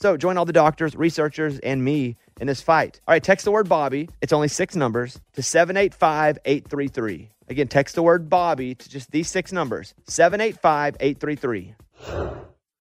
So join all the doctors, researchers, and me in this fight. All right, text the word Bobby. It's only six numbers to 785 833. Again, text the word Bobby to just these six numbers 785 833.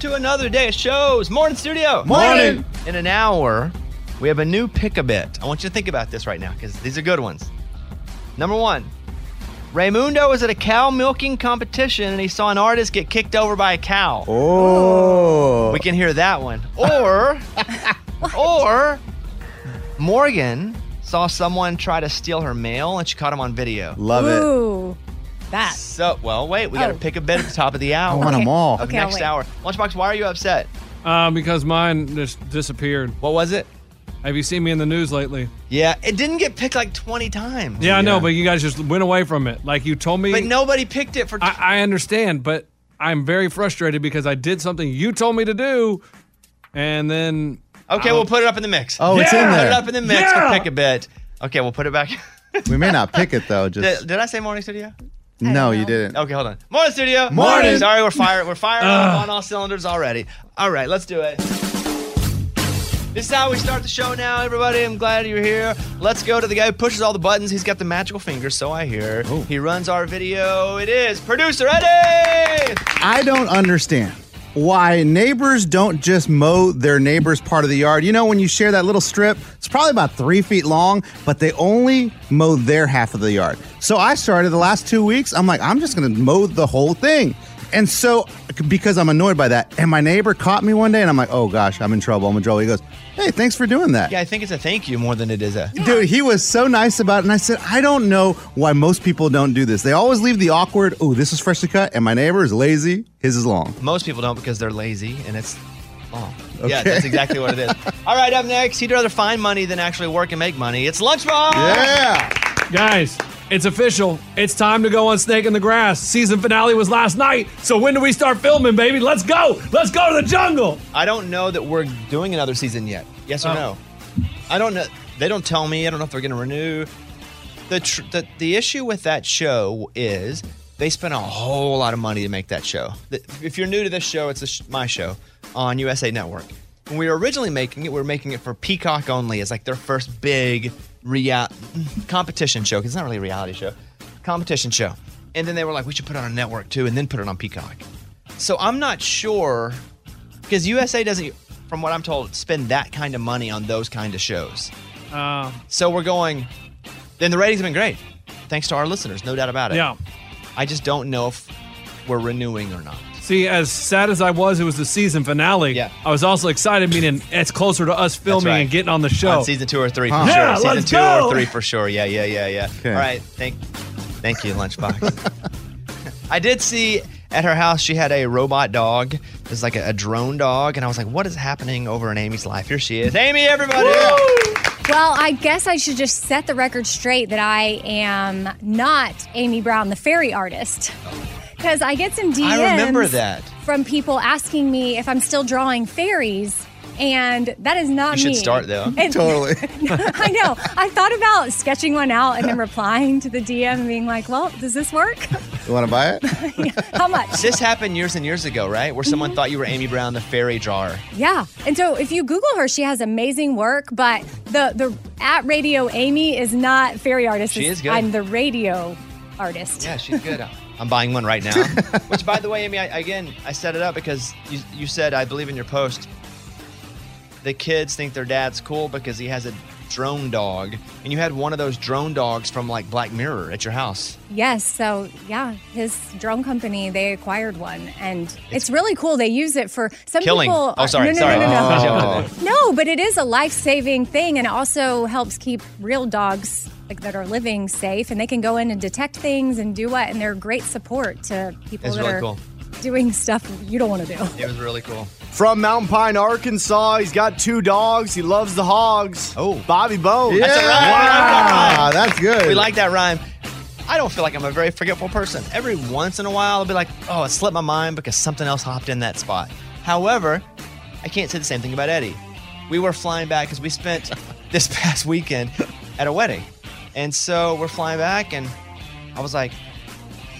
to another day of shows. Morning, studio. Morning. In an hour, we have a new pick a bit. I want you to think about this right now because these are good ones. Number one, Raymundo was at a cow milking competition and he saw an artist get kicked over by a cow. Oh. We can hear that one. Or, or Morgan saw someone try to steal her mail and she caught him on video. Love it. Ooh, that. So, well, wait, we got to Oh. pick a bit at the top of the hour. I want 'em Okay. all. Of Okay, I'll next wait. hour. Lunchbox, why are you upset? Uh, because mine just disappeared. What was it? Have you seen me in the news lately? Yeah, it didn't get picked like 20 times. Yeah, I know, but you guys just went away from it. Like you told me. But nobody picked it for. I, I understand, but I'm very frustrated because I did something you told me to do, and then. Okay, we'll put it up in the mix. Oh, it's in there. Put there. it up in the mix. Yeah. We'll pick a bit. Okay, we'll put it back. We may not pick it though. Just did, did I say morning studio? No, you didn't. Okay, hold on. Morning studio. Morning. Sorry, we're fired. We're firing up on all cylinders already. All right, let's do it. This is how we start the show now, everybody. I'm glad you're here. Let's go to the guy who pushes all the buttons. He's got the magical fingers, so I hear. Oh. He runs our video. It is producer Eddie. I don't understand why neighbors don't just mow their neighbor's part of the yard. You know, when you share that little strip, it's probably about three feet long, but they only mow their half of the yard. So I started the last two weeks. I'm like, I'm just to mow the whole thing. And so, because I'm annoyed by that, and my neighbor caught me one day, and I'm like, oh gosh, I'm in trouble. I'm in trouble. He goes, hey, thanks for doing that. Yeah, I think it's a thank you more than it is a. Dude, he was so nice about it. And I said, I don't know why most people don't do this. They always leave the awkward, oh, this is freshly cut, and my neighbor is lazy, his is long. Most people don't because they're lazy and it's long. Yeah, that's exactly what it is. All right, up next, he'd rather find money than actually work and make money. It's Lunchbox. Yeah. Guys, it's official. It's time to go on Snake in the Grass. Season finale was last night. So when do we start filming, baby? Let's go. Let's go to the jungle. I don't know that we're doing another season yet. Yes or Oh. no? I don't know. They don't tell me. I don't know if they're going to renew. The, tr- the the issue with that show is they spent a whole lot of money to make that show. If you're new to this show, it's a sh- my show on USA Network. When we were originally making it, we were making it for Peacock only as like their first big real competition show. 'cause it's not really a reality show, competition show. And then they were like, we should put it on a network too, and then put it on Peacock. So I'm not sure because USA doesn't. from what I'm told, spend that kind of money on those kind of shows. Uh, So we're going. Then the ratings have been great, thanks to our listeners, no doubt about it. yeah. I just don't know if we're renewing or not. See, as sad as I was, it was the season finale. Yeah. I was also excited, meaning it's closer to us filming right. and getting on the show. On season two or three for Huh. sure. Yeah, season let's two go. or three for sure. Yeah, yeah, yeah, yeah. Okay. All right. Thank, thank you, Lunchbox. I did see at her house she had a robot dog. It's like a, a drone dog, and I was like, "What is happening over in Amy's life?" Here she is, Amy. Everybody. Well, I guess I should just set the record straight that I am not Amy Brown, the fairy artist. Because I get some DMs I remember that. from people asking me if I'm still drawing fairies, and that is not You should start, though. Totally. I know. I thought about sketching one out and then replying to the DM and being like, "Well, does this work? You want to buy it? How much?" This happened years and years ago, right? Where someone mm-hmm. thought you were Amy Brown, the fairy drawer. Yeah. And so if you Google her, she has amazing work, but the the at Radio Amy is not fairy artist. She is good. I'm the radio artist. Yeah, she's good. I'm buying one right now. Which, by the way, Amy, I, again, I set it up because you, you said, I believe in your post, the kids think their dad's cool because he has a drone dog. And you had one of those drone dogs from like Black Mirror at your house. Yes. So yeah, his drone company they acquired one, and it's, really cool. They use it for some Killing. people. Oh, sorry, no, no, sorry. no, no, no. Jumped. No, but it is a life saving thing, and it also helps keep real dogs like that are living safe, and they can go in and detect things and do what, and they're great support to people It's that really are cool. doing stuff you don't want to do. It was really cool. From Mountain Pine, Arkansas, he's got two dogs. He loves the hogs. Oh. Bobby Bone. That's a rhyme. Wow, that's good. We like that rhyme. I don't feel like I'm a very forgetful person. Every once in a while, I'll be like, oh, it slipped my mind because something else hopped in that spot. However, I can't say the same thing about Eddie. We were flying back because we spent this past weekend at a wedding. And so we're flying back, and I was like,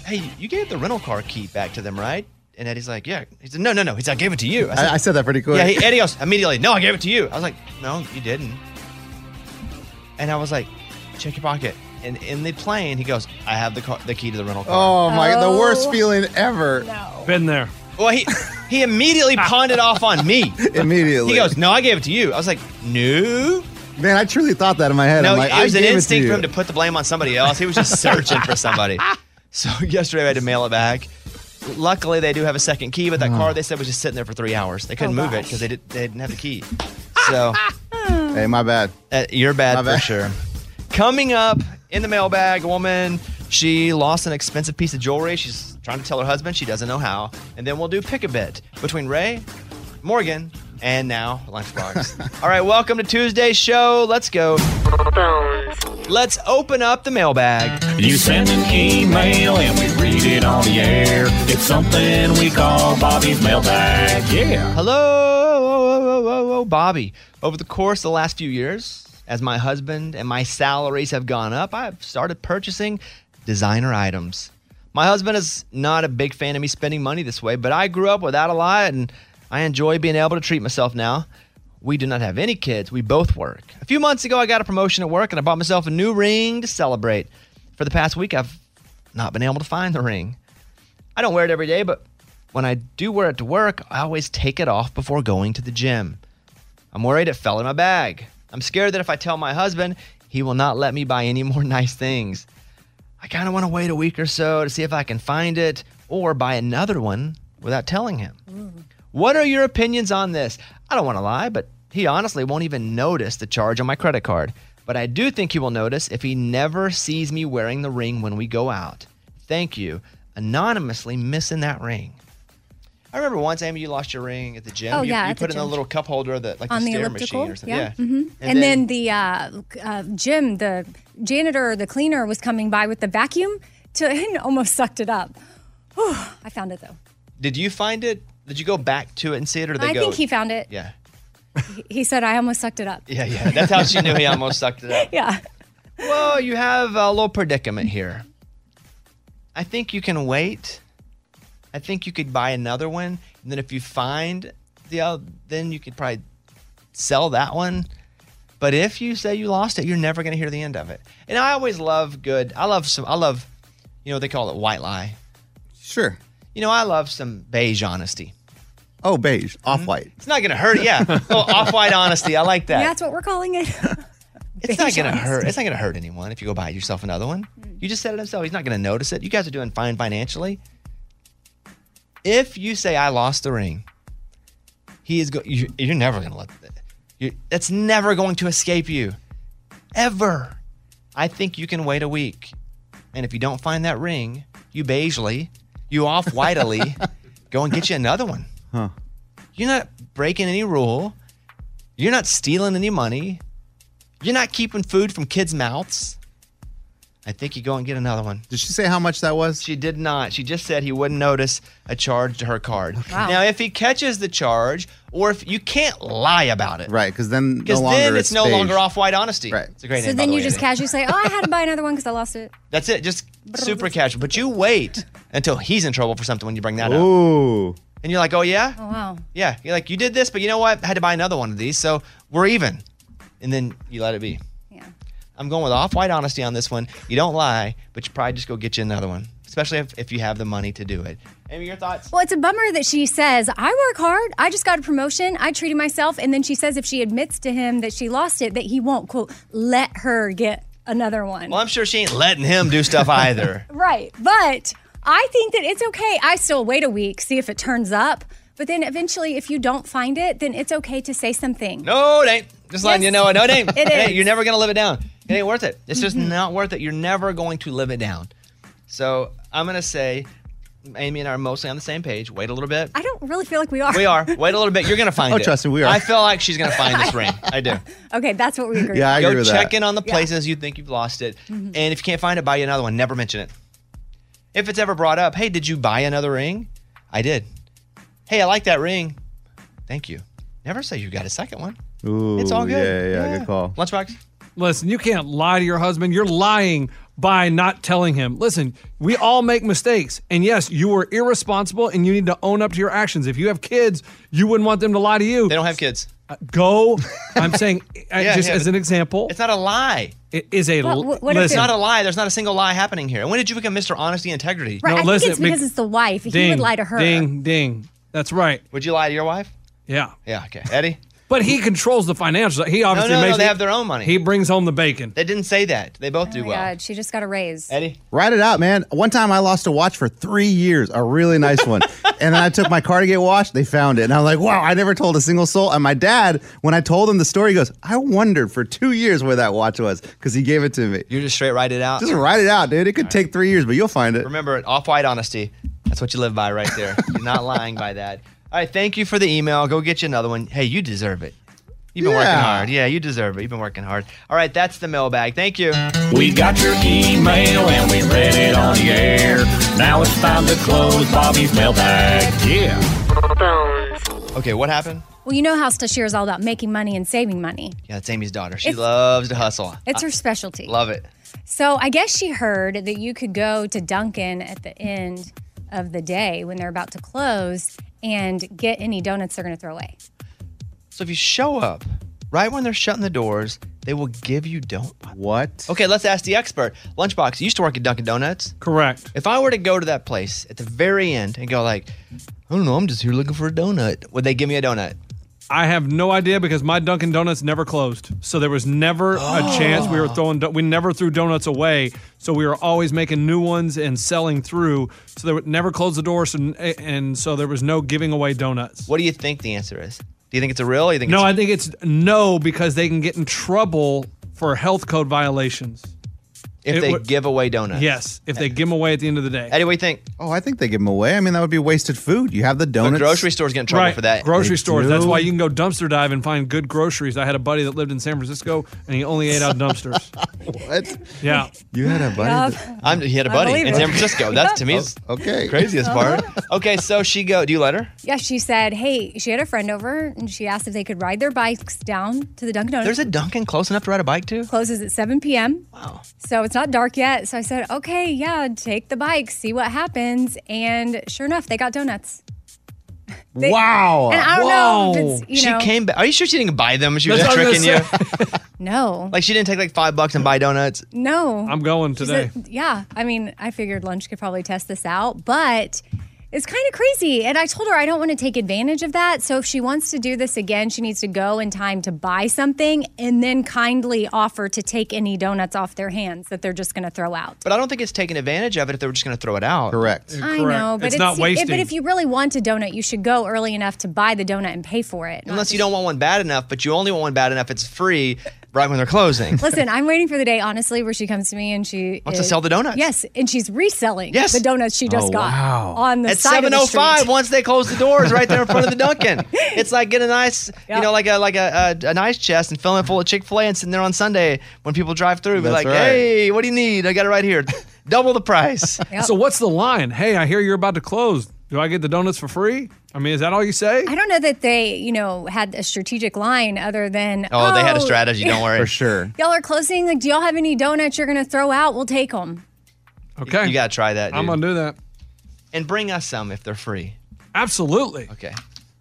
hey, you gave the rental car key back to them, right? And Eddie's like, yeah. He said, no, no, no. He said, I gave it to you. I said, I, I said that pretty quick. yeah, he, Eddie goes immediately. No, I gave it to you. I was like, no, you didn't. And I was like, check your pocket. And in the plane, he goes, I have the car, the key to the rental car. oh my, the worst Oh. feeling ever. No. Been there. Well, he he immediately pawned it off on me. Immediately. He goes, no, I gave it to you. I was like, no, man, I truly thought that in my head. no. I'm like, it was an instinct for him to put the blame on somebody else. He was just searching for somebody. So yesterday I had to mail it back. Luckily, they do have a second key, but that car they said was just sitting there for three hours. They couldn't Oh, move it because they, did, they didn't have the key. So. Hey, my bad. Uh, you're bad My for bad. sure. Coming up in the mailbag, a woman, she lost an expensive piece of jewelry. She's trying to tell her husband she doesn't know how. And then we'll do pick a bit between Ray, Morgan, and now Lunchbox. All right, welcome to Tuesday's show. Let's go. Let's open up the mailbag. You send an email and we read it on the air. It's something we call Bobby's mailbag. Yeah. Hello, Oh, Bobby. Over the course of the last few years, as my husband and my salaries have gone up, I've started purchasing designer items. My husband is not a big fan of me spending money this way, but I grew up without a lot and I enjoy being able to treat myself now. We do not have any kids. We both work. A few months ago, I got a promotion at work and I bought myself a new ring to celebrate. For the past week, I've not been able to find the ring. I don't wear it every day, but when I do wear it to work, I always take it off before going to the gym. I'm worried it fell in my bag. I'm scared that if I tell my husband, he will not let me buy any more nice things. I kind of want to wait a week or so to see if I can find it or buy another one without telling him. Mm. What are your opinions on this? I don't want to lie, but he honestly won't even notice the charge on my credit card. But I do think he will notice if he never sees me wearing the ring when we go out. Thank you. Anonymously missing that ring. I remember once, Amy, you lost your ring at the gym. Oh, you, yeah, you put it in a little cup holder that like on the the stair elliptical. machine or something. Yeah. Yeah. hmm And, then, the uh, uh, Jim, the janitor or the cleaner, was coming by with the vacuum to and almost sucked it up. Whew, I found it though. did you find it? Did you go back to it and see it, or did they I go? think he found it. Yeah, He- He said, "I almost sucked it up." yeah, yeah. That's how she knew he almost sucked it up. Yeah. Well, you have a little predicament here. I think you can wait. I think you could buy another one, and then if you find the other, then you could probably sell that one. But if you say you lost it, you're never going to hear the end of it. And I always love good. I love some. I love, you know, they call it white lie. Sure. You know, I love some beige honesty. Oh, beige, mm-hmm. off white. It's not gonna hurt. Yeah. Oh, off-white honesty. I like that. Yeah, that's what we're calling it. It's not gonna honesty. hurt. It's not gonna hurt anyone if you go buy yourself another one. Mm. You just said it himself. He's not gonna notice it. You guys are doing fine financially. If you say I lost the ring, he is. Go- you, you're never gonna let that. You, that's never going to escape you, ever. I think you can wait a week, and if you don't find that ring, you beigely, you off whitely, go and get you another one. Huh. You're not breaking any rule. You're not stealing any money. You're not keeping food from kids' mouths. I think you go and get another one. Did she say how much that was? She did not. She just said he wouldn't notice a charge to her card. Wow. Now, if he catches the charge, or if you can't lie about it, Right, because then no because longer then it's no beige. longer off-white honesty. Right. It's a great So name. by then the you way, just Eddie. casually say, "Oh, I had to buy another one because I lost it." That's it. Just super casual. But you wait until he's in trouble for something when you bring that up, Ooh. And you're like, "Oh yeah, Oh wow. yeah." You're like, "You did this, but you know what? I had to buy another one of these, so we're even." And then you let it be. Yeah. I'm going with off-white honesty on this one. You don't lie, but you probably just go get you another one, especially if, if you have the money to do it. Amy, your thoughts? Well, it's a bummer that she says, I work hard. I just got a promotion. I treated myself. And then she says if she admits to him that she lost it, that he won't, quote, let her get another one. Well, I'm sure she ain't letting him do stuff either. Right. But I think that it's okay. I still wait a week, see if it turns up. But then eventually, if you don't find it, then it's okay to say something. No, it ain't. Just letting Yes, you know it. No, it ain't. it ain't. Mm-hmm. You're never gonna live it down. It ain't worth it. It's just not worth it. You're never going to live it down. So I'm gonna say, Amy and I are mostly on the same page. Wait a little bit. I don't really feel like we are. We are. Wait a little bit. You're gonna find Oh, it. trust me, we are. I feel like she's gonna find this ring. I do. Okay, that's what we agree. Yeah, I Go agree with check that. in on the Yeah. places you think you've lost it, Mhm. and if you can't find it, buy you another one. Never mention it. If it's ever brought up, hey, did you buy another ring? I did. Hey, I like that ring. Thank you. Never say you got a second one. Ooh, It's all good. Yeah, yeah, good call. Lunchbox. Listen, you can't lie to your husband. You're lying by not telling him. Listen, we all make mistakes. And yes, you were irresponsible and you need to own up to your actions. If you have kids, you wouldn't want them to lie to you. They don't have kids. Uh, go. I'm saying, uh, Yeah, just yeah, as an example, It's not a lie. it is a. Well, l- what if It's not a lie. There's not a single lie happening here. When did you become Mr. Honesty and Integrity? Right. No, I listen, think it's because it's the wife. he would lie to her. Ding, ding. That's right. Would you lie to your wife? Yeah. Yeah. Okay. Eddie. But he controls the financials. He obviously no, no, makes they it- have their own money. He brings home the bacon. They didn't say that. They both Oh do my well. God, she just got a raise. Eddie. Write it out, man. One time I lost a watch for three years, a really nice one. and then I took my car to get washed. They found it. And I'm like, wow, I never told a single soul. And my dad, when I told him the story, he goes, I wondered for two years where that watch was because he gave it to me. You just straight write it out. Just write it out, dude. It could take three years, but you'll find it. Remember it. Off-white honesty. That's what you live by right there. You're not lying by that. All right. Thank you for the email. Go get you another one. Hey, you deserve it. You've been working hard. Yeah, you deserve it. You've been working hard. All right, that's the mailbag. Thank you. We got your email and we read it on the air. Now it's time to close Bobby's mailbag. Yeah. Okay, what happened? Well, you know how Stashir is all about making money and saving money. Yeah, it's Amy's daughter. She It's- loves to hustle. It's her specialty. Love it. So I guess she heard that you could go to Dunkin' at the end of the day when they're about to close and get any donuts they're going to throw away. So if you show up right when they're shutting the doors, they will give you don't. What? Okay, let's ask the expert. Lunchbox, you used to work at Dunkin' Donuts. Correct. If I were to go to that place at the very end and go like, I don't know, I'm just here looking for a donut, would they give me a donut? I have no idea because my Dunkin' Donuts never closed. So there was never a chance we were oh. throwing, we never threw donuts away. So we were always making new ones and selling through. So they would never close the doors. And, and so there was no giving away donuts. What do you think the answer is? Do you think it's a real? Or you think No, I think it's no because they can get in trouble for health code violations. If it they would- give away donuts? Yes, if they give them away at the end of the day. Eddie, what do you think? Oh, I think they give them away. I mean, that would be wasted food. You have the But donuts. grocery stores get in trouble right, for that. grocery They stores. That's why you can go dumpster dive and find good groceries. I had a buddy that lived in San Francisco and he only ate out dumpsters. What? Yeah. You had a buddy. Yup. that- I'm, he had a I buddy in. San Francisco. That's to me oh, is okay. craziest part. Okay, so she go. Do you let her? Yeah, she said, hey, she had a friend over and she asked if they could ride their bikes down to the Dunkin' Donuts. There's a Dunkin' close enough to ride a bike to. Closes at 7 p.m. Wow. So it's not dark yet. So I said, okay, yeah, take the bike, see what happens. And sure enough, they got donuts. They- wow. And I don't know if it's, you she know. came back. Are you sure she didn't buy them? She was That's just what I was tricking you. no. Like she didn't take like five bucks and buy donuts. no. I'm going She today. said- yeah. I mean, I figured lunch could probably test this out, but It's kind of crazy. And I told her I don't want to take advantage of that. So if she wants to do this again, she needs to go in time to buy something and then kindly offer to take any donuts off their hands that they're just going to throw out. But I don't think it's taking advantage of it if they were just going to throw it out. Correct. I know, but It's not it- wasting. but if you really want a donut, you should go early enough to buy the donut and pay for it. Unless you don't want one bad enough, but you only want one bad enough it's free right when they're closing. Listen, I'm waiting for the day, honestly, where she comes to me and she Wants to sell the donuts. Yes, and she's reselling Yes. the donuts she just Oh, got wow. on the At side of the 7:05, once they close the doors, right there in front of the Dunkin'. It's like get a nice, you know, like a like a, a, a nice chest and fill it full of Chick Fil A and sitting there on Sunday when people drive through, be That's like, right. "Hey, what do you need? I got it right here, double the price." Yep. So what's the line? Hey, I hear you're about to close. Do I get the donuts for free? I mean, is that all you say? I don't know that they, you know, had a strategic line other than Oh, they had a strategy. Don't worry. For sure. Y'all are closing. Like, do y'all have any donuts you're gonna throw out? We'll take them. Okay. You got to try that, dude. I'm gonna do that. and bring us some if they're free. Absolutely. Okay.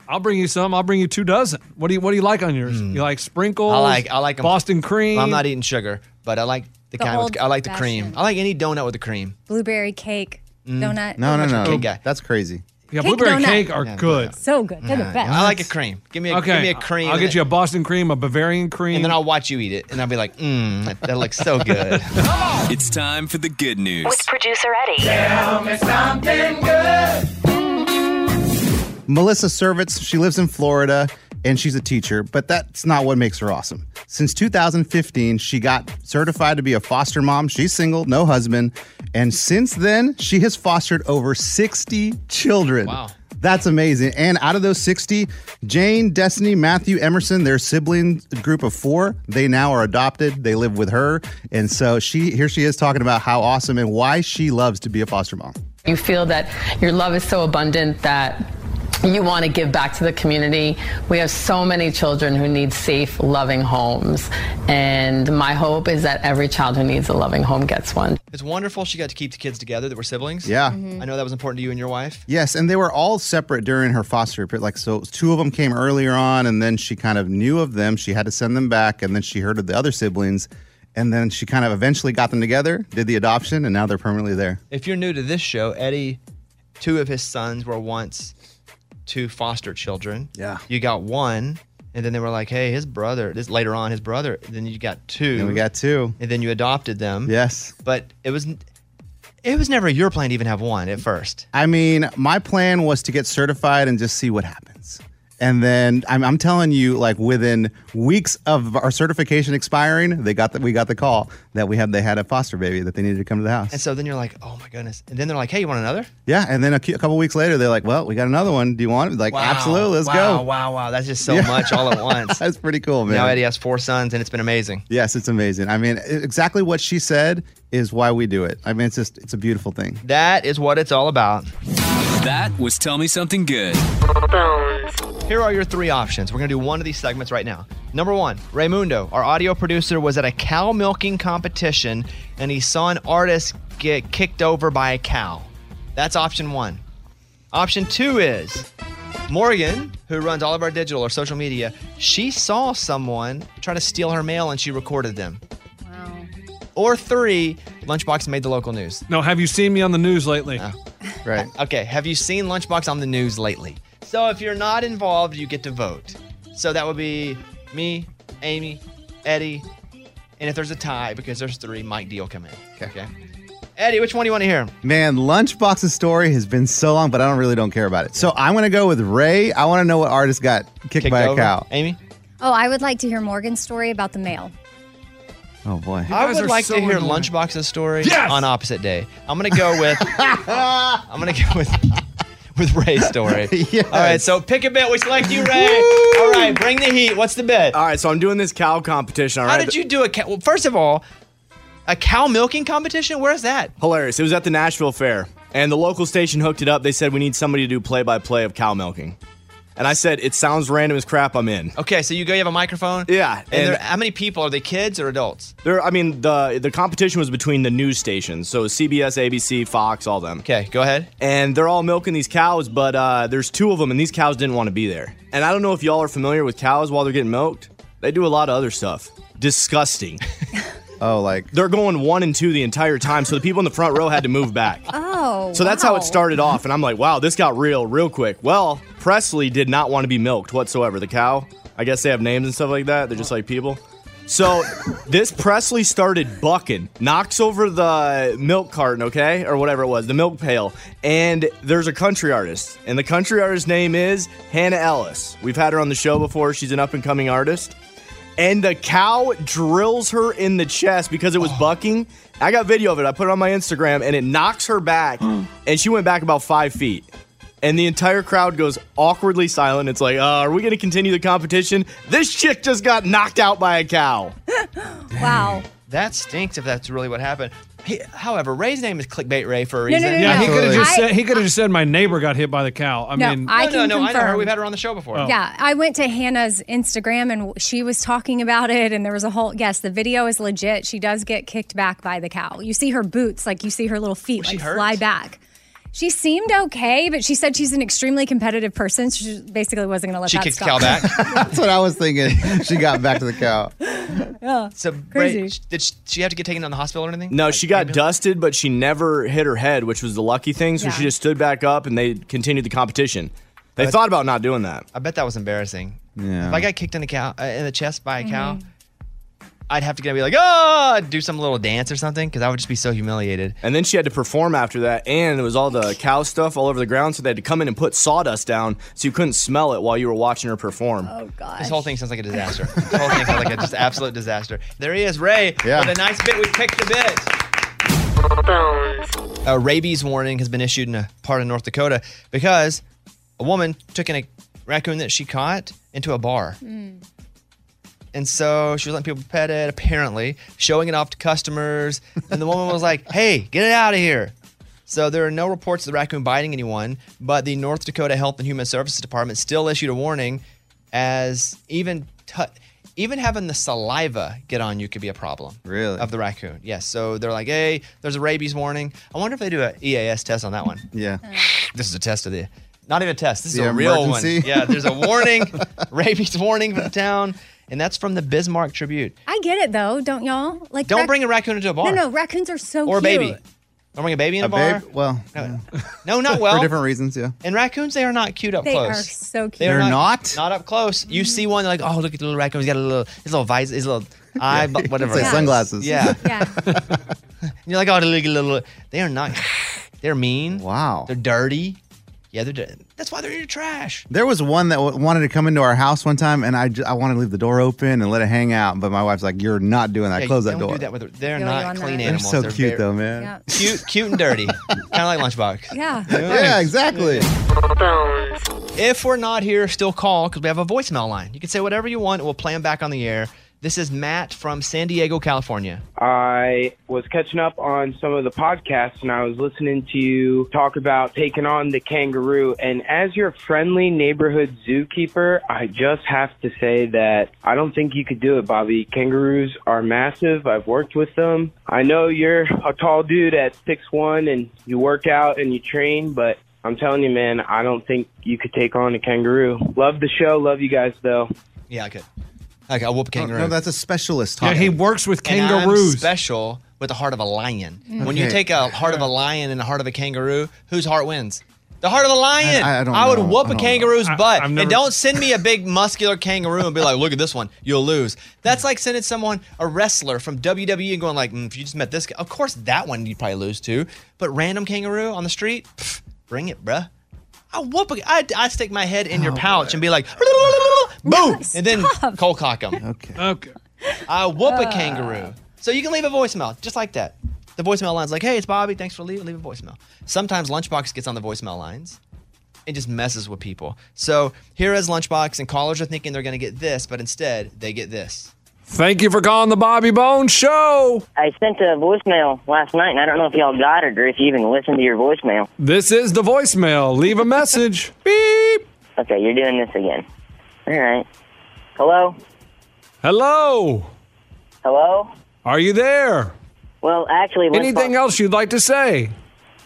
I'll bring you some. I'll bring you two dozen. What do you What do you like on yours? You like sprinkles? Hmm. I like I like 'em- Boston cream. I'm not eating sugar, but I like the, The kind with I like the cream. old-fashioned. I like any donut with the cream. Blueberry cake Mm. donut. No, no, no. cake guy. That's crazy. Yeah, Cake blueberry donut. cake are Yeah, good. So good. They're the best. I like a cream. Give me a, Okay, give me a cream. I'll and get you a Boston cream, a Bavarian cream, and then I'll watch you eat it, and I'll be like, mmm, that, that looks so good. It's time for the good news. With producer Eddie. Melissa Servitz, she lives in Florida and she's a teacher, but that's not what makes her awesome. Since 2015, she got certified to be a foster mom. She's single, no husband. And since then, she has fostered over 60 children. Wow. That's amazing. And out of those 60, Jane, Destiny, Matthew, Emerson, their sibling group of four, they now are adopted. They live with her. And so she here she is talking about how awesome and why she loves to be a foster mom. You feel that your love is so abundant that you want to give back to the community. We have so many children who need safe, loving homes. And my hope is that every child who needs a loving home gets one. it's wonderful she got to keep the kids together that were siblings. Yeah. Mm-hmm. I know that was important to you and your wife. Yes, and they were all separate during her foster period. Like, so two of them came earlier on, and then she kind of knew of them. She had to send them back, and then she heard of the other siblings, and then she kind of eventually got them together, did the adoption, and now they're permanently there. If you're new to this show, Eddie, two of his sons were once two foster children. Yeah. You got one, and then they were like, hey, his brother, this later on, his brother, then you got two. And we got two. and then you adopted them. Yes. But it was it was never your plan to even have one at first. I mean, my plan was to get certified and just see what happens. And then I'm, I'm telling you, like within weeks of our certification expiring, they got the, we got the call that we had they had a foster baby that they needed to come to the house. And so then you're like, oh my goodness. And then they're like, hey, you want another? Yeah, and then a, cu- a couple weeks later, they're like, "Well, we got another one. Do you want it?" Like, absolutely, let's wow, go. Wow, wow, That's just so Yeah. much all at once. That's pretty cool, man. now Eddie has four sons, and it's been amazing. Yes, it's amazing. I mean, exactly what she said is why we do it. I mean, it's just it's a beautiful thing. That is what it's all about. That was Tell Me Something Good. Here are your three options. We're going to do one of these segments right now. Number one, Raymundo, our audio producer, was at a cow milking competition and he saw an artist get kicked over by a cow. That's option one. Option two is Morgan, who runs all of our digital or social media, she saw someone try to steal her mail and she recorded them. Wow. Or three, Lunchbox made the local news. No, have you seen me on the news lately? Oh, right. Okay, have you seen Lunchbox on the news lately? So if you're not involved, you get to vote. So that would be me, Amy, Eddie, and if there's a tie, because there's three, Mike D will come in. Okay. Eddie, which one do you want to hear? Man, Lunchbox's story has been so long, but I don't really don't care about it. So I'm gonna go with Ray. I want to know what artist got kicked, Kicked by over? a cow. Amy? Oh, I would like to hear Morgan's story about the mail. Oh boy. I guys would are like so to hear annoying. Lunchbox's story Yes! on opposite day. I'm gonna go with I'm gonna go with with Ray's story. Yes. All right, so pick a bit. We select you, Ray. All right, bring the heat. What's the bit? All right, so I'm doing this cow competition. All How right, did you do a cow? Well, first of all, a cow milking competition? Where's that? Hilarious. It was at the Nashville Fair, and the local station hooked it up. They said we need somebody to do play-by-play of cow milking, and I said it sounds random as crap. I'm in. Okay, so you go. You have a microphone. Yeah, And, and- there, how many people are they? Kids or adults? There, I mean, the the competition was between the news stations, so CBS, ABC, Fox, all them. Okay, go ahead. And they're all milking these cows, but uh, there's two of them, and these cows didn't want to be there. And I don't know if y'all are familiar with cows while they're getting milked. They do a lot of other stuff. Disgusting. Oh, like they're going one and two the entire time, so the people in the front row had to move back. Oh. So that's how it started off, and I'm like, wow, this got real, real quick. Well, Presley did not want to be milked whatsoever. The cow, I guess they have names and stuff like that. They're just like people. So this Presley started bucking, knocks over the milk carton, okay, or whatever it was, the milk pail, and there's a country artist, and the country artist's name is Hannah Ellis. We've had her on the show before. She's an up and coming artist and the cow drills her in the chest because it was bucking. I got video of it. I put it on my Instagram, and it knocks her back, and she went back about five feet. And the entire crowd goes awkwardly silent. It's like, uh, are we going to continue the competition? This chick just got knocked out by a cow. Wow. That stinks if that's really what happened. He, however, Ray's name is Clickbait Ray for a No, no, reason. no, Yeah, he no. could have just I- said he could have just said my neighbor got hit by the cow. I No, mean, I no, can no, no, I know her. We've had her on the show before. Oh. Yeah, I went to Hannah's Instagram and she was talking about it, and there was a whole. Yes, the video is legit. She does get kicked back by the cow. You see her boots, like you see her little feet, she like fly back. She seemed okay, but she said she's an extremely competitive person. So she basically wasn't going to let She that kicked the stop. cow back. That's what I was thinking. She got back to the cow. yeah. So, Crazy. Ray, did she, she have to get taken to the hospital or anything? No, Like, she got ambulance? dusted, but she never hit her head, which was the lucky thing. So Yeah. she just stood back up, and they continued the competition. They thought about not doing that. I bet that was embarrassing. Yeah. If I got kicked in the cow uh, in the chest by a cow, Mm-hmm. I'd have to get be like, oh, do some little dance or something because I would just be so humiliated. And then she had to perform after that, and it was all the cow stuff all over the ground, so they had to come in and put sawdust down so you couldn't smell it while you were watching her perform. Oh god! This whole thing sounds like a disaster. this whole thing sounds like a just absolute disaster. There he is, Ray, Yeah. with a nice bit. We picked a bit. A rabies warning has been issued in a part of North Dakota because a woman took in a raccoon that she caught into a bar. Hmm. And so she was letting people pet it, apparently, showing it off to customers. And the woman was like, hey, get it out of here. So there are no reports of the raccoon biting anyone, but the North Dakota Health and Human Services Department still issued a warning as even tu- even having the saliva get on you could be a problem. Really? Of the raccoon. Yes. So they're like, hey, there's a rabies warning. I wonder if they do a EAS test on that one. Yeah. Uh. This is a test of the not even a test. This is The a real one. Yeah, there's a warning, rabies warning for the town, and that's from the Bismarck Tribune. I get it though, don't y'all? Like Don't rac- bring a raccoon into a bar. No, no, raccoons are so cute. or a cute. baby. Don't bring a baby in a, A bar. babe? Well, No, no, not well. for different reasons, yeah. and raccoons, they are not cute up They close. They are so cute. They are They're not? Not up close. You see one, like, oh, look at the little raccoon. He's got a little, his little visor, his little eye, bu- whatever. It's like it is. sunglasses. Yeah. Yeah. And you're like, oh, look at little. They are not. They're mean. Wow. They're dirty. Yeah, they're. Dirty. That's why they're in your trash. There was one that w- wanted to come into our house one time, and I, ju- I wanted to leave the door open and let it hang out. But my wife's like, "You're not doing that. Yeah, Close you that don't door." do that with. They're Feel not on clean that. They're animals. so cute, very- though, man. Yeah. Cute, cute and dirty. kind of like Lunchbox. Yeah. Yeah, exactly. If we're not here, still call because we have a voicemail line. You can say whatever you want. and We'll play them back on the air. This is Matt from San Diego, California. I was catching up on some of the podcasts and I was listening to you talk about taking on the kangaroo. And as your friendly neighborhood zookeeper, I just have to say that I don't think you could do it, Bobby. Kangaroos are massive. I've worked with them. I know you're a tall dude at six one and you work out and you train, but I'm telling you, man, I don't think you could take on a kangaroo. Love the show. Love you guys, though. Yeah, I could. Okay, I'll whoop a No, kangaroo. no, that's a specialist yeah, he works with And I'm kangaroos. special with the heart of a lion. When you Okay. take a heart of a lion and a heart of a kangaroo, whose heart wins? The heart of the lion. I- I don't would know. whoop I a don't kangaroo's know. I- butt. I've never- And don't send me a big muscular kangaroo and be like, look at this one. You'll lose. That's like sending someone, a wrestler from WWE, and going like, mm, if you just met this guy, of course that one you'd probably lose to. But random kangaroo on the street, pff, bring it, bruh. I whoop a, I, I stick my head in your pouch and be like, boom, and then cold cock them. Okay. okay. I whoop a ah. kangaroo. So you can leave a voicemail just like that. The voicemail line's like, hey, it's Bobby. Thanks for leaving. Leave a voicemail. Sometimes Lunchbox gets on the voicemail lines. It just messes with people. So here is Lunchbox, and callers are thinking they're going to get this, but instead they get this. Thank you for calling the Bobby Bones Show. I sent a voicemail last night, and I don't know if y'all got it or if you even listened to your voicemail. This is the voicemail. Leave a message. Beep. Okay, you're doing this again. All right. Hello? Hello. Hello? Are you there? Well, actually, let's Anything talk- else you'd like to say?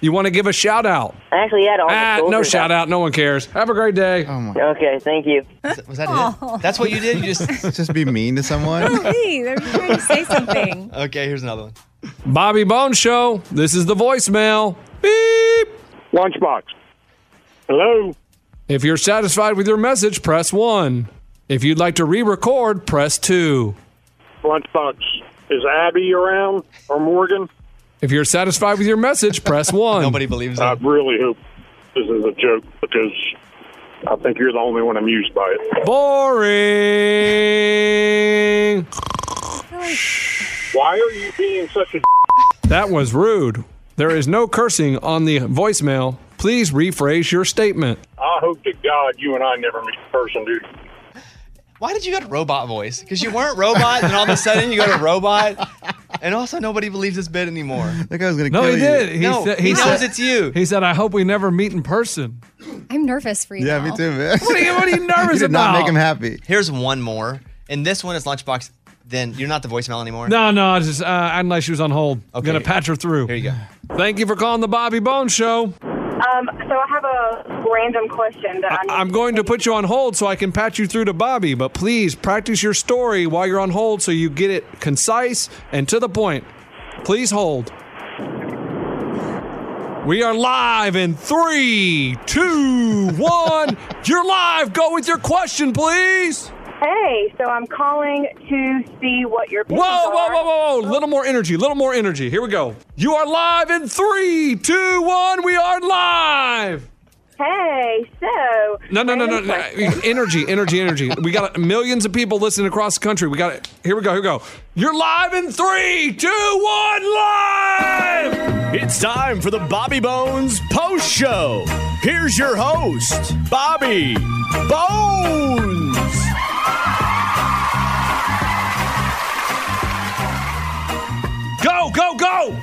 You want to give a shout out? I actually had all the Ah, no soldiers shout out. No one cares. Have a great day. Oh my. Okay, thank you. Was that it? That's what you did? You just. Just be mean to someone. Hey, they're trying to say something. Okay, here's another one. Bobby Bones Show. This is the voicemail. Beep. Lunchbox. Hello. If you're satisfied with your message, press one. If you'd like to re-record, press two. Lunchbox. Is Abby around or Morgan? If you're satisfied with your message, press one. Nobody believes that. I really hope this is a joke because I think you're the only one amused by it. Boring. Why are you being such a That was rude. There is no cursing on the voicemail. Please rephrase your statement. I hope to God you and I never meet in person, dude. Why did you go to robot voice? Because you weren't robot, and all of a sudden you go to robot, and also nobody believes this bit anymore. That guy was gonna No, kill he you. did. He, No, said, he said- knows it's you. He said, "I hope we never meet in person." I'm nervous for you. Yeah, now. me too, man. What are you, what are you nervous you did about? not make him happy. Here's one more, and this one is Lunchbox. Then you're not the voicemail anymore. No, no, I just uh, acting like she was on hold. I'm Okay. gonna patch her through. Here you go. Thank you for calling the Bobby Bones Show. Um, so I have a random question that I. I'm going to put you on hold so I can patch you through to Bobby, but please practice your story while you're on hold so you get it concise and to the point. Please hold. We are live in three, two, one. You're live. Go with your question, please. Hey, so I'm calling to see what your Whoa, whoa, whoa, whoa, whoa. Little more energy, a little more energy. Here we go. You are live in three, two, one. We are live. Hey, so No, no, no, no, random no. Energy, energy, energy. We got millions of people listening across the country. We got it. Here we go. Here we go. You're live in three, two, one, live. It's time for the Bobby Bones Post Show. Here's your host, Bobby Bones. Go, go, go.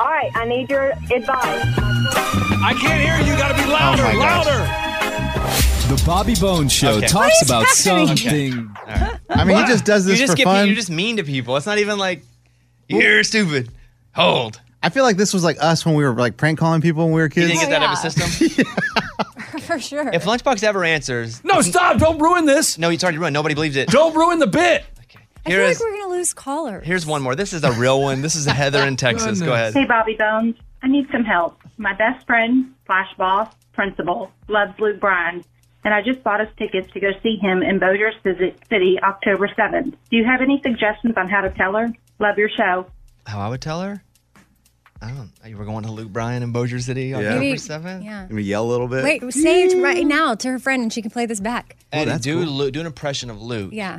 All right, I need your advice. I can't hear you. You got to be louder, oh my gosh. louder. The Bobby Bones Show Okay. talks What is about happening? something. I mean, he just does this you just for get, fun. You're just mean to people. It's not even like you're stupid. Hold. I feel like this was like us when we were like prank calling people when we were You kids. didn't get that out of oh, his system. for sure. If Lunchbox ever answers, No, stop. Don't ruin this. no, it's already ruined. Nobody believes it. Don't ruin the bit. I feel is like we're gonna lose callers. here's one more. This is a real one. This is Heather in Texas. Go ahead. Hey, Bobby Bones. I need some help. My best friend, Flash Boss, principal, loves Luke Bryan, and I just bought us tickets to go see him in Bossier City October 7th. Do you have any suggestions on how to tell her? Love your show. How I would tell her? I don't. You were going to Luke Bryan in Bossier City on Yeah. October seventh. Yeah. Let me yell a little bit. Wait, say it right now to her friend, and she can play this back. Eddie, oh, that's do cool. Lu- do an impression of Luke. Yeah,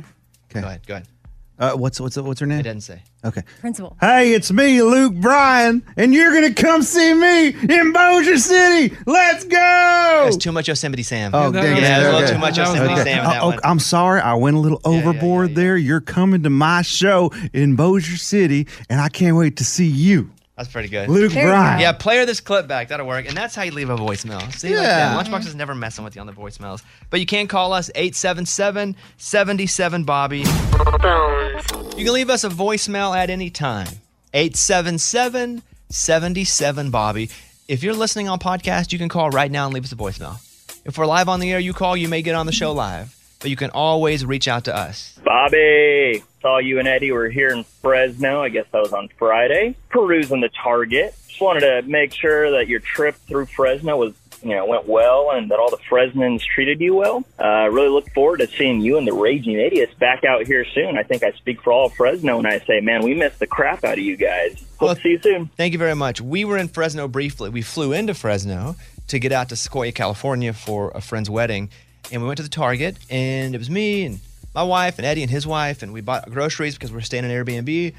Okay. Go ahead. Go ahead. Uh, what's what's what's her name? I didn't say. Okay. principal. Hey, it's me, Luke Bryan, and you're gonna come see me in Bossier City. Let's go! There's too much Yosemite Sam. Oh, that dang was- it. yeah, there's a little Okay. too much Yosemite not- Sam in that Oh, one. I'm sorry. I went a little yeah, overboard yeah, there. You're coming to my show in Bossier City, and I can't wait to see you, That's pretty good. Luke There Bryan. Yeah, play her this clip back. That'll work. And that's how you leave a voicemail. See, like Yeah. that. Lunchbox is never messing with you on the voicemails. But you can call us 877 77 Bobby. You can leave us a voicemail at any time. 877 77 Bobby. If you're listening on podcast, you can call right now and leave us a voicemail. If we're live on the air, you call, you may get on the show live. But you can always reach out to us. Bobby, saw you and Eddie were here in Fresno. I guess that was on Friday. Perusing the Target. Just wanted to make sure that your trip through Fresno was, you know, went well and that all the Fresnans treated you well. Uh, really look forward to seeing you and the Raging Idiots back out here soon. I think I speak for all of Fresno when I say, man, we missed the crap out of you guys. Hope to see you soon. Thank you very much. We were in Fresno briefly. We flew into Fresno to get out to Sequoia, California for a friend's wedding. And we went to the Target, and it was me and my wife and Eddie and his wife, and we bought groceries because we're staying in Airbnb.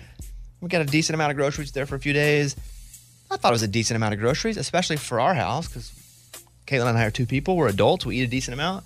We got a decent amount of groceries there for a few days. I thought it was a decent amount of groceries, especially for our house because Caitlin and I are two people. We're adults. We eat a decent amount.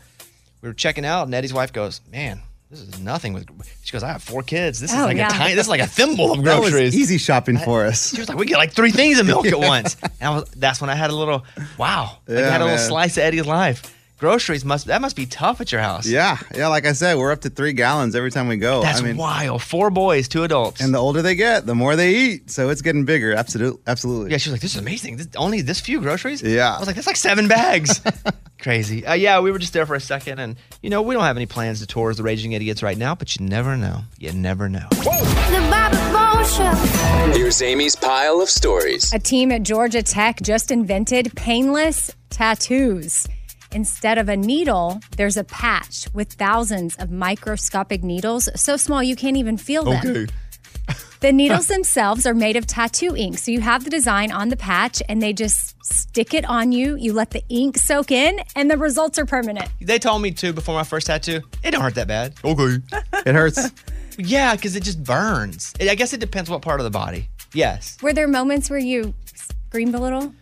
We were checking out, and Eddie's wife goes, "Man, this is nothing." With she goes, "I have four kids. This is Oh, like yeah. a tiny. This is like a thimble of That was groceries." easy shopping for us. She was like, "We get like three things of milk at once." And I was, that's when I had a little wow. Like I Yeah, had a little slice of Eddie's life. Groceries must that must be tough at your house. Yeah, yeah. Like I said, we're up to three gallons every time we go. That's I mean, wild. Four boys, two adults. And the older they get, the more they eat. So it's getting bigger. Absolutely, absolutely. Yeah, she was like, "This is amazing. This, only this few groceries." Yeah. I was like, "That's like seven bags." Crazy. Uh, yeah, we were just there for a second, and you know, we don't have any plans to tour as the Raging Idiots right now, but you never know. You never know. The Bobby Bones Show. Here's Amy's pile of stories. A team at Georgia Tech just invented painless tattoos. Instead of a needle, there's a patch with thousands of microscopic needles, so small you can't even feel them. The needles themselves are made of tattoo ink. So you have the design on the patch and they just stick it on you. You let the ink soak in and the results are permanent. They told me too before my first tattoo. It don't hurt that bad. Okay. it hurts. Yeah, because it just burns. I guess it depends what part of the body. Yes. Were there moments where you screamed a little?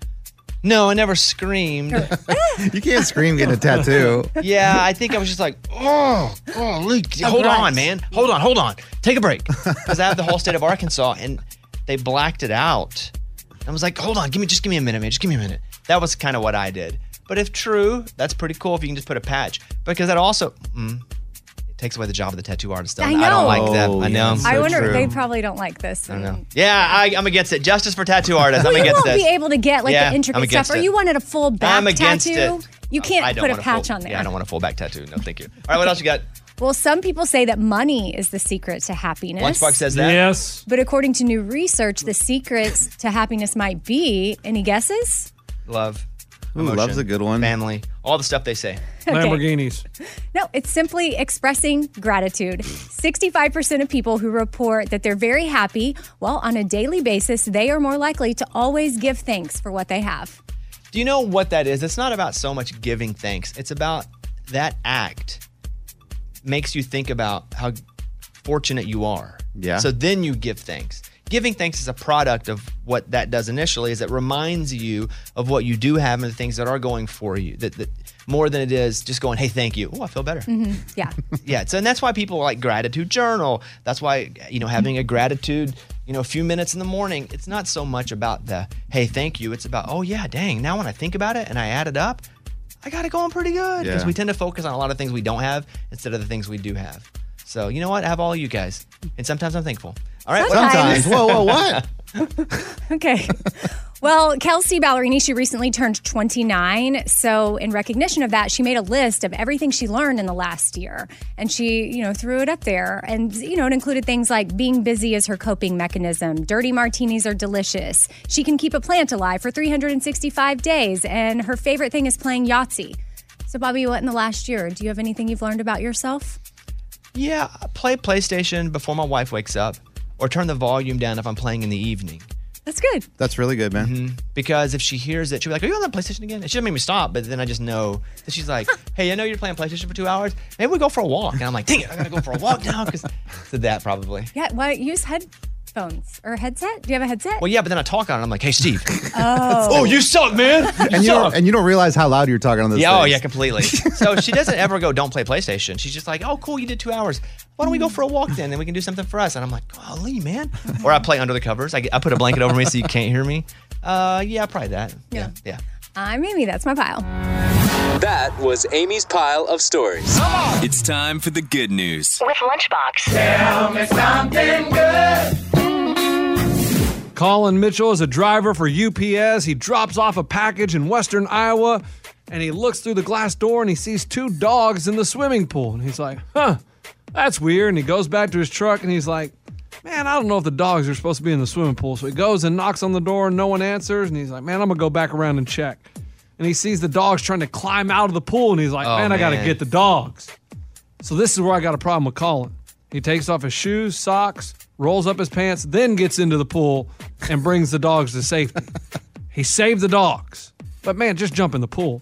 No, I never screamed. you can't scream getting a tattoo. yeah, I think I was just like, oh, oh, Luke, A hold grunt. on, man. Hold on, hold on. Take a break. Because I have the whole state of Arkansas and they blacked it out. I was like, hold on, give me just give me a minute, man. Just give me a minute. That was kind of what I did. But if true, that's pretty cool if you can just put a patch. Because that also mm, it takes away the job of the tattoo artist. though. I I don't like that. Oh, I know. I wonder, they probably don't like this. I don't know. Yeah, I, I'm against it. Justice for tattoo artists. Well, I'm against you against won't this. be able to get like Yeah, the intricate stuff. against Or you wanted a full back tattoo? I'm against tattoo. it. You can't I don't put a patch full, on there. Yeah, I don't want a full back tattoo. No, thank you. All right, what else you got? Well, some people say that money is the secret to happiness. Lunchbox says that. Yes. But according to new research, the secrets to happiness might be any guesses? Love. Ooh, emotion, love's a good one. Family. All the stuff they say. Lamborghinis. No, it's simply expressing gratitude. 65% of people who report that they're very happy, well, on a daily basis, they are more likely to always give thanks for what they have. Do you know what that is? It's not about so much giving thanks. It's about that act makes you think about how fortunate you are. Yeah. So then you give thanks. Giving thanks is a product of what that does initially is it reminds you of what you do have and the things that are going for you. That, that more than it is just going, hey, thank you. Oh, I feel better. hmm Yeah. yeah. So and that's why people like gratitude journal. That's why you know having a gratitude, you know, a few minutes in the morning. It's not so much about the hey, thank you. It's about oh yeah, dang. Now when I think about it and I add it up, I got it going pretty good because Yeah. we tend to focus on a lot of things we don't have instead of the things we do have. So you know what? I have all you guys, and sometimes I'm thankful. All right. what else? Sometimes. Whoa, whoa, what? Okay. Well, Kelsea Ballerini, she recently turned 29. So, in recognition of that, she made a list of everything she learned in the last year. And she, you know, threw it up there. And, you know, it included things like being busy is her coping mechanism, dirty martinis are delicious. She can keep a plant alive for 365 days. And her favorite thing is playing Yahtzee. So, Bobby, what in the last year? Do you have anything you've learned about yourself? Yeah, I play PlayStation before my wife wakes up, or turn the volume down if I'm playing in the evening. That's good. That's really good, man. Mm-hmm. Because if she hears it, she'll be like, Are you on that PlayStation again? And she'll make me stop, but then I just know that she's like, Hey, I know you're playing PlayStation for two hours. Maybe we go for a walk. And I'm like, Dang it, I gotta go for a walk now. Because to that probably. Yeah, why use headphones or a headset? Do you have a headset? Well, yeah, but then I talk on it. I'm like, Hey, Steve. Oh. oh, you suck, man. You And you, suck. don't, and you don't realize how loud you're talking on this. Yeah, oh yeah, completely. so she doesn't ever go, don't play PlayStation. She's just like, oh, cool, you did two hours. Why don't we go for a walk then? Then we can do something for us. And I'm like, golly, man. or I play under the covers. I, get- I put a blanket over me so you can't hear me. Uh, yeah, probably that. Yeah, yeah. I'm Amy. That's my pile. That was Amy's pile of stories. It's time for the good news. With Lunchbox. Tell me something good. Colin Mitchell is a driver for UPS. He drops off a package in western Iowa and he looks through the glass door and he sees two dogs in the swimming pool. And he's like, huh, that's weird. And he goes back to his truck and he's like, man, I don't know if the dogs are supposed to be in the swimming pool. So he goes and knocks on the door and no one answers. And he's like, man, I'm going to go back around and check. And he sees the dogs trying to climb out of the pool and he's like, Oh, man, I got to get the dogs. So this is where I got a problem with Colin. He takes off his shoes, socks, rolls up his pants, then gets into the pool and brings the dogs to safety. he saved the dogs. But man, just jump in the pool.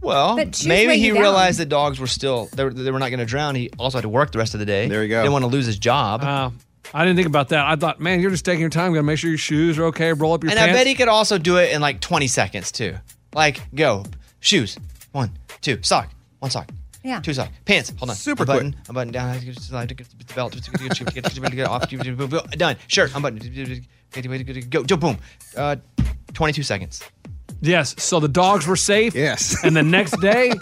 Well, maybe he down. realized that dogs were still, they were, they were not going to drown. He also had to work the rest of the day. There you go. Didn't want to lose his job. Uh, I didn't think about that. I thought, man, you're just taking your time. Got to make sure your shoes are okay. Roll up your pants. and pants. I bet he could also do it in like 20 seconds too. Like, go. Shoes. One, two. Sock. One sock. Yeah. Two sock. Pants. Hold on. Super a button. A button down. I Slide to get the belt. Get off. Done. Shirt. Unbutton. Go. Go. Boom. Uh, 22 seconds. Yes. So the dogs were safe. Yes. And the next day,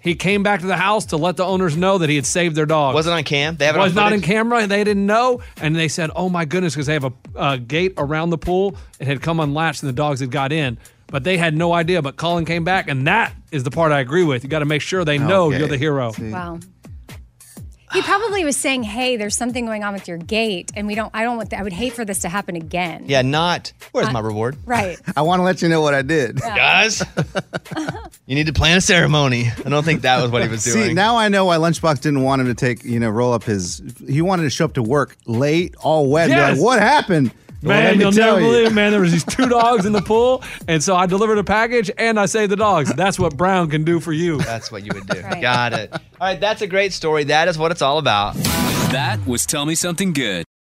he came back to the house to let the owners know that he had saved their dog. Was it on cam? They have it was on not in footage? camera. They didn't know, and they said, "Oh my goodness," because they have a uh, gate around the pool. It had come unlatched, and the dogs had got in. But they had no idea. But Colin came back, and that is the part I agree with. You got to make sure they know Okay. you're the hero. Wow. He probably was saying, "Hey, there's something going on with your gate, and we don't. I don't want. I would hate for this to happen again." Yeah, not. Where's Uh, my reward? Right. I want to let you know what I did. Guys, you need to plan a ceremony. I don't think that was what he was doing. See, now I know why Lunchbox didn't want him to take, you know, roll up his. He wanted to show up to work late, all wet. Yes. like, what happened? Well, Man, let me you'll never you. believe, man. There was these two dogs in the pool, and so I delivered a package and I saved the dogs. That's what Brown can do for you. That's what you would do. Got it. All right, that's a great story. That is what it's all about. That was Tell Me Something Good.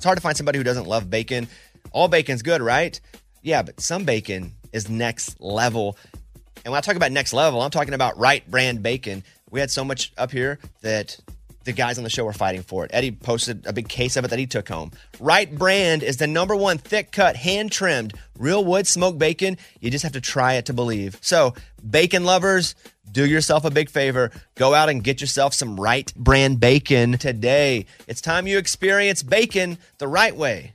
It's hard to find somebody who doesn't love bacon. All bacon's good, right? Yeah, but some bacon is next level. And when I talk about next level, I'm talking about Wright brand bacon. We had so much up here that the guys on the show were fighting for it. Eddie posted a big case of it that he took home. Wright brand is the number one thick cut, hand trimmed, real wood smoked bacon. You just have to try it to believe. So, bacon lovers, do yourself a big favor. Go out and get yourself some Wright brand bacon today. It's time you experience bacon the right way.